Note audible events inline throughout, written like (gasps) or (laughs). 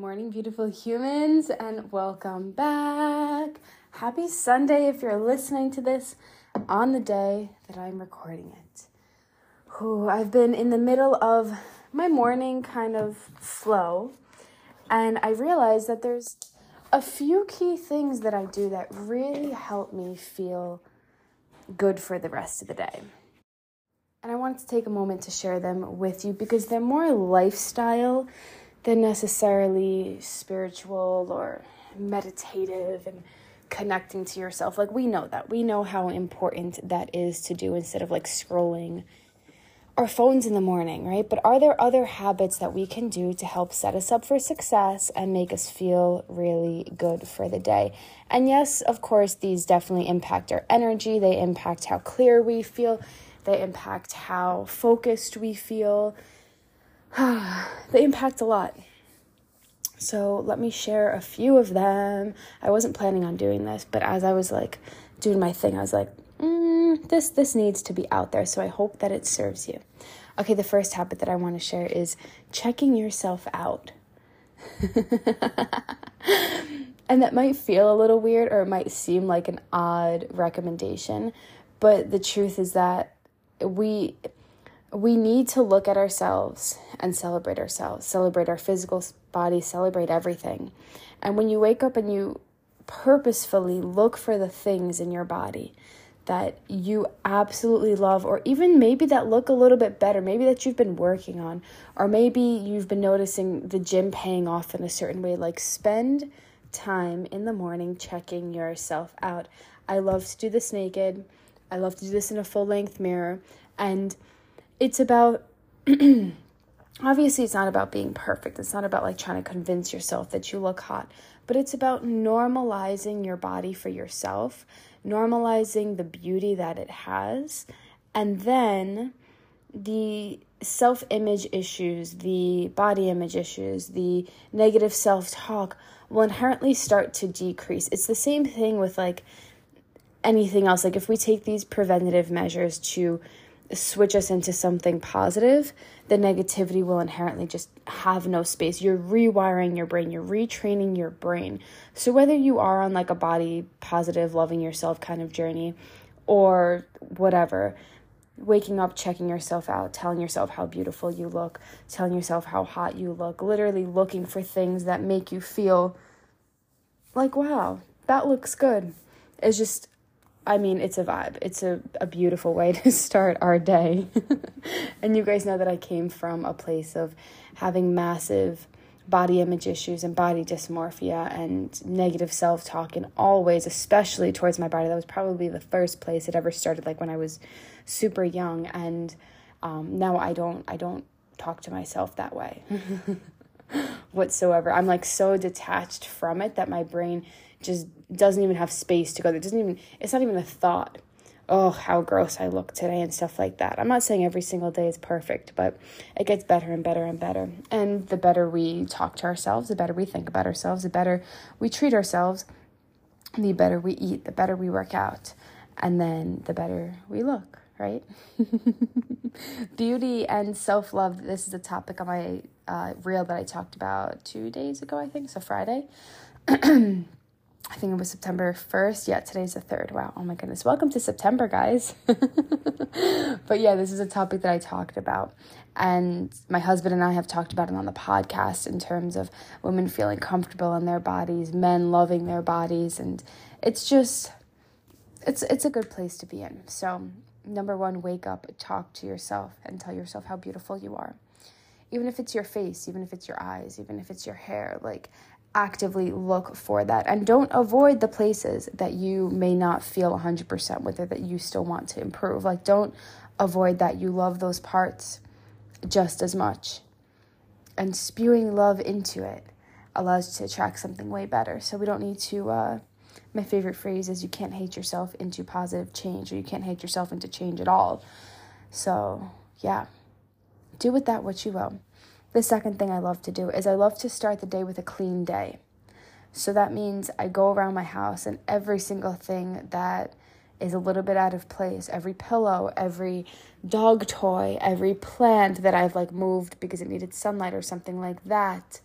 Morning, beautiful humans, and welcome back. Happy Sunday if you're listening to this on the day that I'm recording it. Ooh, I've been in the middle of my morning kind of flow, and I realized that there's a few key things that I do that really help me feel good for the rest of the day. And I wanted to take a moment to share them with you because they're more lifestyle than necessarily spiritual or meditative and connecting to yourself. Like, we know that. We know how important that is to do instead of like scrolling our phones in the morning, right? But are there other habits that we can do to help set us up for success and make us feel really good for the day? And yes, of course, these definitely impact our energy, they impact how clear we feel, they impact how focused we feel (sighs) they impact a lot. So let me share a few of them. I wasn't planning on doing this, but as I was like doing my thing, I was like, mm, this this needs to be out there. So I hope that it serves you. Okay, the first habit that I want to share is checking yourself out. (laughs) and that might feel a little weird or it might seem like an odd recommendation, but the truth is that we we need to look at ourselves and celebrate ourselves, celebrate our physical body, celebrate everything. And when you wake up and you purposefully look for the things in your body that you absolutely love, or even maybe that look a little bit better, maybe that you've been working on, or maybe you've been noticing the gym paying off in a certain way, like spend time in the morning checking yourself out. I love to do this naked. I love to do this in a full length mirror. And it's about (clears throat) obviously it's not about being perfect. It's not about like trying to convince yourself that you look hot but it's about normalizing your body for yourself normalizing the beauty that it has and then the self image issues the body image issues the negative self talk will inherently start to decrease. It's the same thing with like anything else. Like if we take these preventative measures to switch us into something positive, the negativity will inherently just have no space. You're rewiring your brain, you're retraining your brain. So, whether you are on like a body positive, loving yourself kind of journey or whatever, waking up, checking yourself out, telling yourself how beautiful you look, telling yourself how hot you look, literally looking for things that make you feel like, wow, that looks good, It's just I mean, it's a vibe. It's a, a beautiful way (laughs) to start our day. (laughs) and you guys know that I came from a place of having massive body image issues and body dysmorphia and negative self talk in all ways, especially towards my body. That was probably the first place it ever started, like when I was super young. And um, now I don't, I don't talk to myself that way (laughs) whatsoever. I'm like so detached from it that my brain just doesn't even have space to go. It doesn't even, it's not even a thought. Oh, how gross I look today and stuff like that. I'm not saying every single day is perfect, but it gets better and better and better. And the better we talk to ourselves, the better we think about ourselves, the better we treat ourselves, the better we eat, the better we work out, and then the better we look, right? (laughs) Beauty and self love. This is a topic on my uh, reel that I talked about two days ago, I think, so Friday. (clears throat) I think it was September 1st. Yeah, today's the 3rd. Wow. Oh my goodness. Welcome to September, guys. (laughs) but yeah, this is a topic that I talked about. And my husband and I have talked about it on the podcast in terms of women feeling comfortable in their bodies, men loving their bodies. And it's just, it's, it's a good place to be in. So, number one, wake up, talk to yourself, and tell yourself how beautiful you are even if it's your face, even if it's your eyes, even if it's your hair, like actively look for that and don't avoid the places that you may not feel 100% with it that you still want to improve like don't avoid that you love those parts just as much. And spewing love into it allows you to attract something way better. So we don't need to. Uh, my favorite phrase is you can't hate yourself into positive change, or you can't hate yourself into change at all. So, yeah, do with that what you will. The second thing I love to do is I love to start the day with a clean day. So that means I go around my house and every single thing that is a little bit out of place, every pillow, every dog toy, every plant that I've like moved because it needed sunlight or something like that,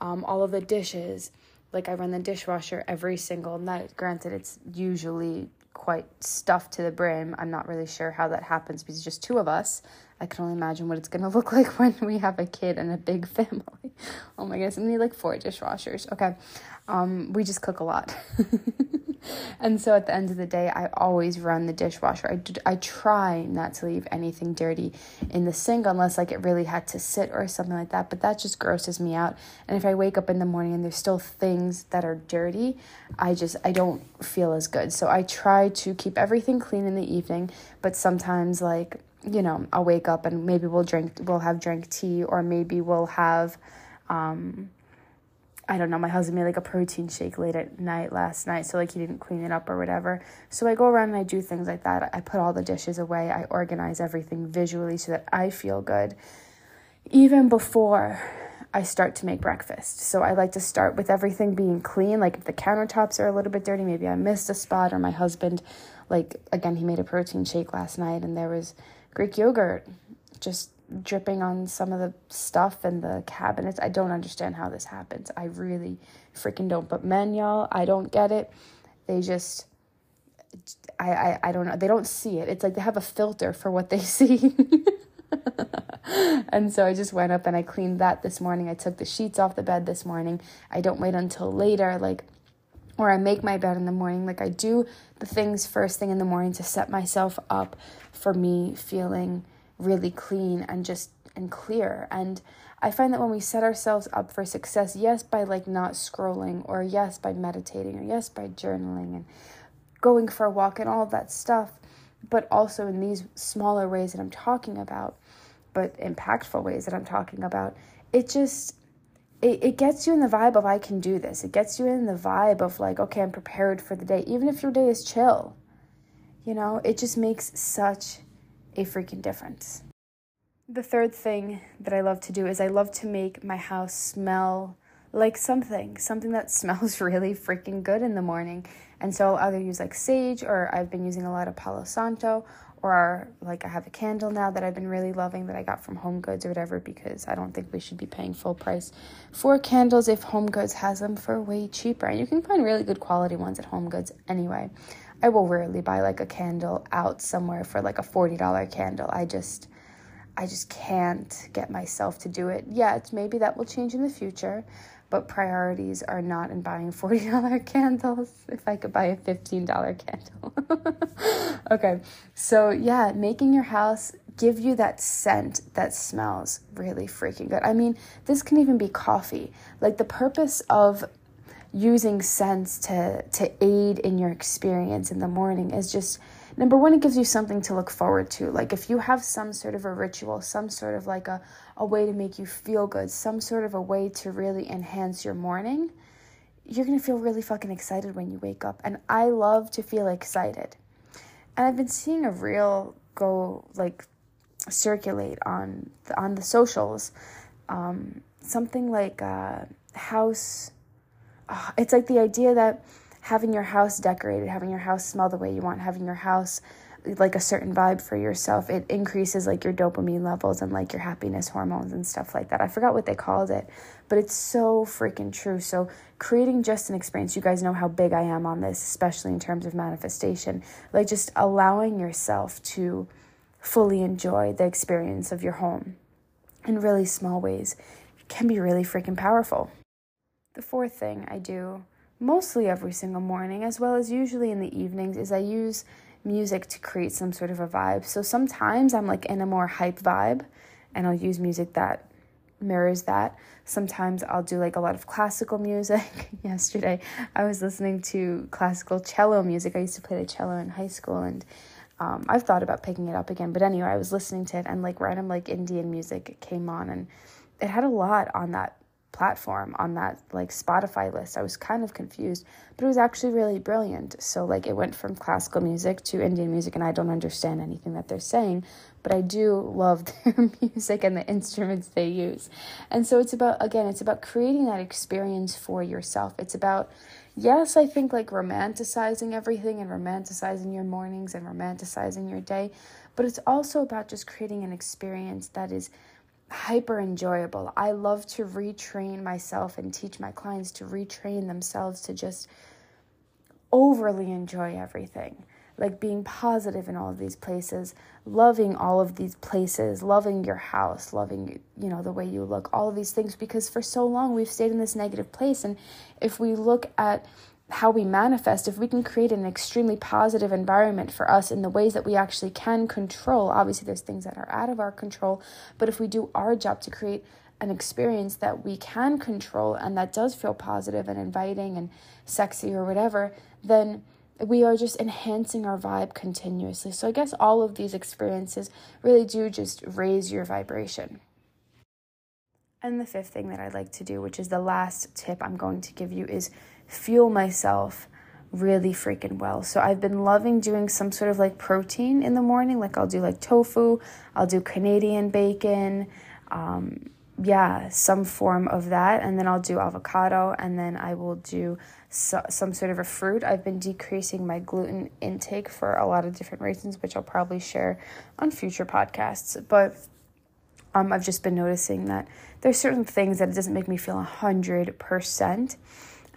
um, all of the dishes. Like I run the dishwasher every single night. Granted, it's usually quite stuffed to the brim. I'm not really sure how that happens because it's just two of us. I can only imagine what it's gonna (laughs) look like when we have a kid and a big family. (laughs) oh my goodness, we need like four dishwashers. Okay, um, we just cook a lot. (laughs) and so at the end of the day, I always run the dishwasher. I, I try not to leave anything dirty in the sink unless like it really had to sit or something like that. But that just grosses me out. And if I wake up in the morning and there's still things that are dirty, I just I don't feel as good. So I try to keep everything clean in the evening. But sometimes like you know I'll wake up and maybe we'll drink we'll have drink tea or maybe we'll have um I don't know, my husband made like a protein shake late at night last night, so like he didn't clean it up or whatever. So I go around and I do things like that. I put all the dishes away, I organize everything visually so that I feel good even before I start to make breakfast. So I like to start with everything being clean. Like if the countertops are a little bit dirty, maybe I missed a spot, or my husband, like again, he made a protein shake last night and there was Greek yogurt just dripping on some of the stuff in the cabinets. I don't understand how this happens. I really freaking don't. But men, y'all, I don't get it. They just I, I I don't know. They don't see it. It's like they have a filter for what they (laughs) see. and so I just went up and I cleaned that this morning. I took the sheets off the bed this morning. I don't wait until later like or I make my bed in the morning. Like I do the things first thing in the morning to set myself up for me feeling really clean and just and clear. And I find that when we set ourselves up for success, yes, by like not scrolling, or yes, by meditating, or yes, by journaling and going for a walk and all that stuff, but also in these smaller ways that I'm talking about, but impactful ways that I'm talking about, it just it, it gets you in the vibe of I can do this. It gets you in the vibe of like, okay, I'm prepared for the day, even if your day is chill. You know, it just makes such a freaking difference. The third thing that I love to do is I love to make my house smell like something, something that (laughs) smells really freaking good in the morning. And so I'll either use like sage or I've been using a lot of Palo Santo or like I have a candle now that I've been really loving that I got from HomeGoods or whatever because I don't think we should be paying full price for candles if HomeGoods has them for way cheaper. And you can find really good quality ones at HomeGoods anyway. I will rarely buy like a candle out somewhere for like a $40 candle. I just I just can't get myself to do it yet. Maybe that will change in the future, but priorities are not in buying $40 (laughs) candles if I could buy a $15 candle. (laughs) okay. So, yeah, making your house give you that scent that smells really freaking good. I mean, this can even be coffee. Like the purpose of using scents to to aid in your experience in the morning is just number one it gives you something to look forward to like if you have some sort of a ritual some sort of like a, a way to make you feel good some sort of a way to really enhance your morning you're gonna feel really fucking excited when you wake up. And i love to feel excited. And i've been seeing a real go like circulate on the, on the socials. Um, something like uh, house oh, it's like the idea that having your house decorated, having your house smell the way you want, having your house like a certain vibe for yourself, it increases like your dopamine levels and like your happiness hormones and stuff like that. I forgot what they called it, but it's so freaking true. So, creating just an experience, you guys know how big I am on this, especially in terms of manifestation, like just allowing yourself to fully enjoy the experience of your home in really small ways can be really freaking powerful. The fourth thing I do mostly every single morning, as well as usually in the evenings, is I use music to create some sort of a vibe. So sometimes I'm like in a more hype vibe and I'll use music that mirrors that. Sometimes I'll do like a lot of classical music. (laughs) Yesterday I was listening to classical cello music. I used to play the cello in high school and Um, I've thought about picking it up again, but anyway, I was listening to it and like random like Indian music came on and it had a lot on that platform on that like Spotify list. I was kind of confused, but it was actually really brilliant. So like it went from classical music to Indian music and I don't understand anything that they're saying, but I do love (laughs) their music and the instruments they use. And so it's about again, it's about creating that experience for yourself. It's about yes, I think like romanticizing everything and romanticizing your mornings and romanticizing your day, but it's also about just creating an experience that is hyper enjoyable. I love to retrain myself and teach my clients to retrain themselves to just overly enjoy everything. Like being positive in all of these places, loving all of these places, loving your house, loving, you know, the way you look, all of these things because for so long we've stayed in this negative place and if we look at how we manifest, if we can create an extremely positive environment for us in the ways that we actually can control, obviously there's things that are out of our control, but if we do our job to create an experience that we can control and that does feel positive and inviting and sexy or whatever, then we are just enhancing our vibe continuously. So I guess all of these experiences really do just raise your vibration. And the fifth thing that I'd like to do, which is the last tip I'm going to give you, is fuel myself really freaking well. So I've been loving doing some sort of like protein in the morning. Like I'll do like tofu, I'll do Canadian bacon, um, yeah, some form of that. And then I'll do avocado and then I will do so, some sort of a fruit. I've been decreasing my gluten intake for a lot of different reasons, which I'll probably share on future podcasts. But um, I've just been noticing that there's certain things that it doesn't make me feel a hundred percent.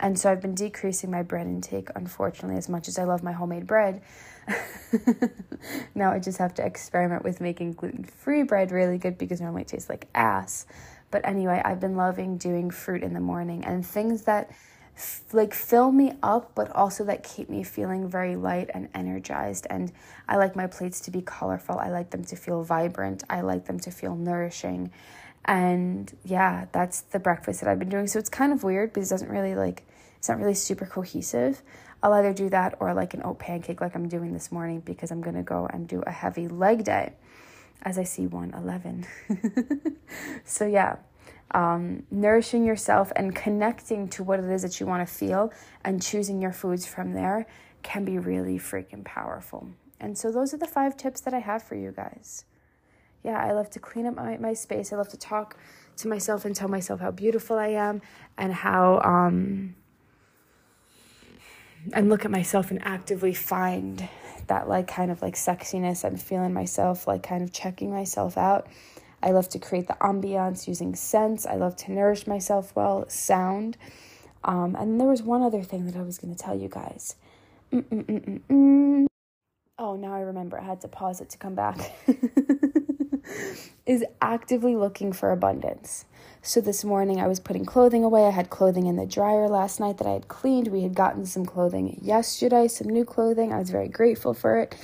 And so I've been decreasing my bread intake, unfortunately, as much as I love my homemade bread. (laughs) now I just have to experiment with making gluten free bread really good because normally it tastes like ass. But anyway, I've been loving doing fruit in the morning and things that f- like fill me up, but also that keep me feeling very light and energized. And I like my plates to be colorful. I like them to feel vibrant. I like them to feel nourishing. And yeah, that's the breakfast that I've been doing. So it's kind of weird because it doesn't really like it's not really super cohesive. I'll either do that or like an oat pancake like I'm doing this morning because I'm going to go and do a heavy leg day as I see 111. (laughs) so yeah, um, nourishing yourself and connecting to what it is that you want to feel and choosing your foods from there can be really freaking powerful. And so those are the five tips that I have for you guys. Yeah, I love to clean up my, my space. I love to talk to myself and tell myself how beautiful I am and how um and look at myself and actively find that like kind of like sexiness I'm feeling myself, like kind of checking myself out. I love to create the ambiance using scents. I love to nourish myself well, sound. Um, and there was one other thing that I was going to tell you guys. Mm-mm-mm-mm. Oh, now I remember. I had to pause it to come back. (laughs) is actively looking for abundance. So this morning I was putting clothing away. I had clothing in the dryer last night that I had cleaned. We had gotten some clothing yesterday, some new clothing. I was very grateful for it.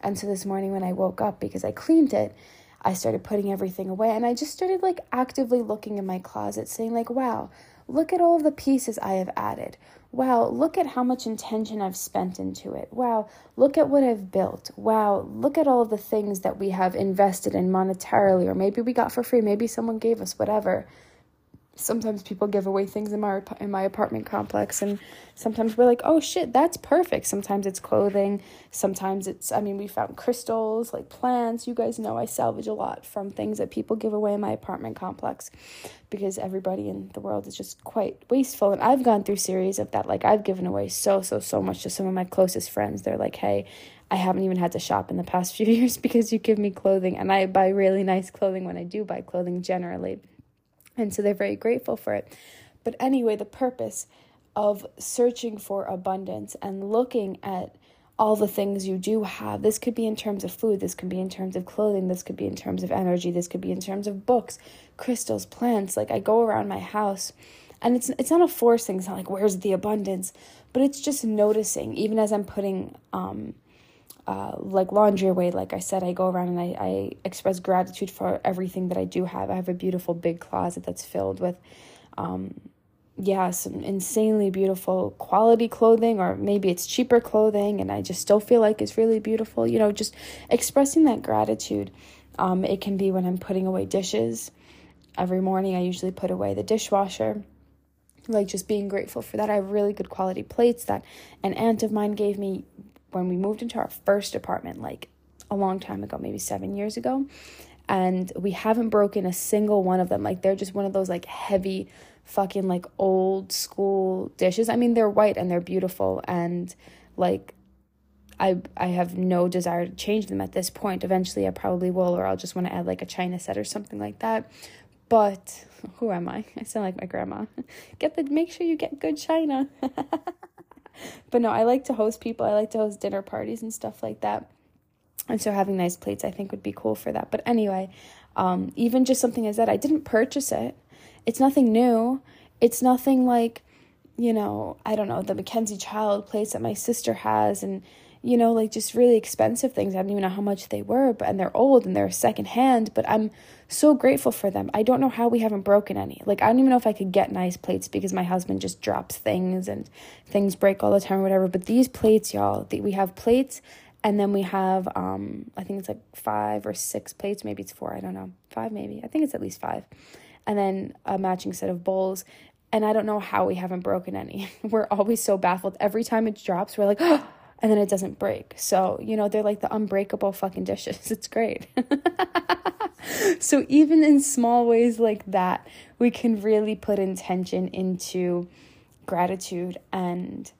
And so this morning when I woke up because I cleaned it, I started putting everything away and I just started like actively looking in my closet saying like, "Wow, look at all the pieces I have added. Wow, look at how much intention I've spent into it. Wow, look at what I've built. Wow, look at all the things that we have invested in monetarily, or maybe we got for free, maybe someone gave us, whatever sometimes people give away things in my in my apartment complex and sometimes we're like oh shit that's perfect. Sometimes it's clothing. Sometimes it's i mean we found crystals like plants. You guys know i salvage a lot from things that people give away in my apartment complex because everybody in the world is just quite wasteful. And i've gone through series of that. Like i've given away so so so much to some of my closest friends. They're like hey I haven't even had to shop in the past (laughs) few years because you give me clothing. And I buy really nice clothing when I do buy clothing generally and so they're very grateful for it. But anyway, the purpose of searching for abundance and looking at all the things you do have. This could be in terms of food, this could be in terms of clothing, this could be in terms of energy, this could be in terms of books, crystals, plants. Like I go around my house and it's it's not a forcing, it's not like where's the abundance, but it's just noticing even as I'm putting um uh, like laundry away, like I said, I go around and I, I express gratitude for everything that I do have. I have a beautiful big closet that's filled with um, yeah, some insanely beautiful quality clothing, or maybe it's cheaper clothing and I just still feel like it's really beautiful. You know, just expressing that gratitude. Um, it can be when I'm putting away dishes. Every morning, I usually put away the dishwasher. Like just being grateful for that. I have really good quality plates that an aunt of mine gave me when we moved into our first apartment, like a long time ago, maybe seven years ago. And we haven't broken a single one of them. Like they're just one of those like heavy fucking like old school dishes. I mean, they're white and they're beautiful and like I I have no desire to change them at this point. Eventually I probably will or I'll just want to add like a china set or something like that. But (laughs) who am I? I sound like my grandma. (laughs) Get the make sure you get good china. (laughs) but no, I like to host people. I like to host dinner parties and stuff like that. And so having nice plates I think would be cool for that. But anyway, um, even just something as that, I didn't purchase it. It's nothing new. It's nothing like, you know, I don't know, the Mackenzie Child plates that my sister has and you know, like just really expensive things. I don't even know how much they were, but and they're old and they're secondhand, but I'm so grateful for them. I don't know how we haven't broken any. Like I don't even know if I could get nice plates because my husband just drops things and things break all the time or whatever. But these plates, y'all, we have plates and then we have um I think it's like five or six plates, maybe it's four, I don't know. Five maybe. I think it's at least five and then a matching set of bowls. And I don't know how we haven't broken any. (laughs) We're always so baffled. Every time it drops, we're like, (gasps) oh, and then it doesn't break. So, you know, they're like the unbreakable fucking dishes. (laughs) It's great. (laughs) so, even in small ways like that, we can really put intention into gratitude and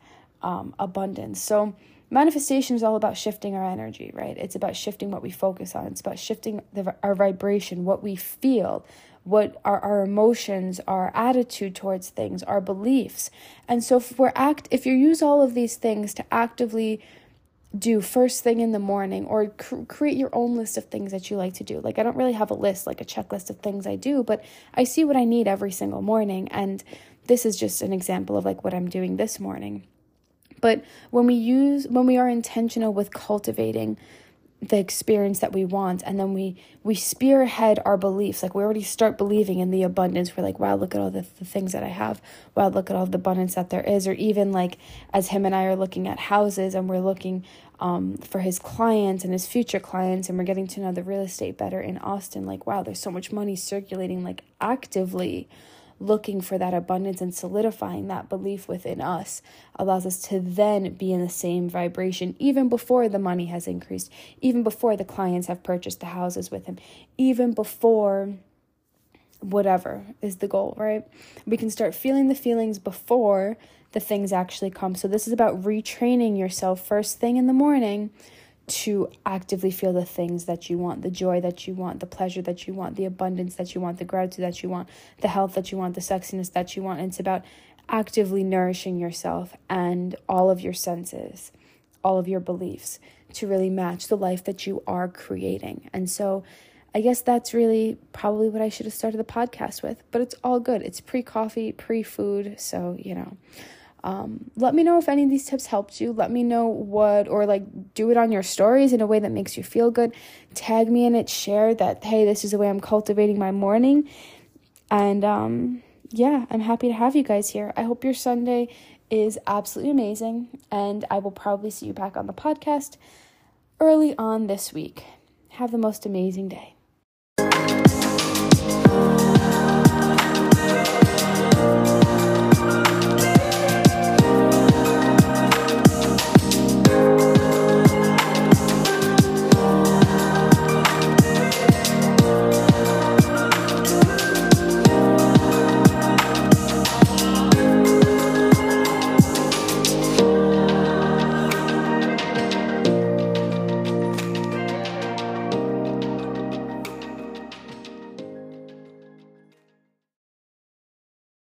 um, abundance. So, manifestation is all about shifting our energy, right? It's about shifting what we focus on, it's about shifting the, our vibration, what we feel, what are our emotions, our attitude towards things, our beliefs. And so if we're act if you use all of these things to actively do first thing in the morning or cr- create your own list of things that you like to do. Like I don't really have a list like a checklist of things I do, but I see what I need every single morning and this is just an example of like what I'm doing this morning. But when we use when we are intentional with cultivating the experience that we want and then we we spearhead our beliefs. Like we already start believing in the abundance. We're like wow look at all the, the things that i have. Wow look at all the abundance that there is. Or even like as him and i are looking at houses and we're looking um, for his clients and his future clients and we're getting to know the real estate better in austin like wow there's so much money circulating like actively looking for that abundance and solidifying that belief within us allows us to then be in the same vibration even before the money has increased, even before the clients have purchased the houses with him, even before whatever is the goal, right? We can start feeling the feelings before the things actually come. So, this is about retraining yourself first thing in the morning to actively feel the things that you want the joy that you want, the pleasure that you want, the abundance that you want, the gratitude that you want, the health that you want, the sexiness that you want. And it's about actively nourishing yourself and all of your senses, all of your beliefs to really match the life that you are creating. And so, I guess that's really probably what I should have started the podcast with, but it's all good. It's pre coffee, pre food. So, you know, um, let me know if any of these tips helped you. Let me know what, or like do it on your stories in a way that makes you feel good. Tag me in it, share that, hey, this is the way I'm cultivating my morning. And um, yeah, I'm happy to have you guys here. I hope your Sunday is absolutely amazing. And I will probably see you back on the podcast early on this week. Have the most amazing day.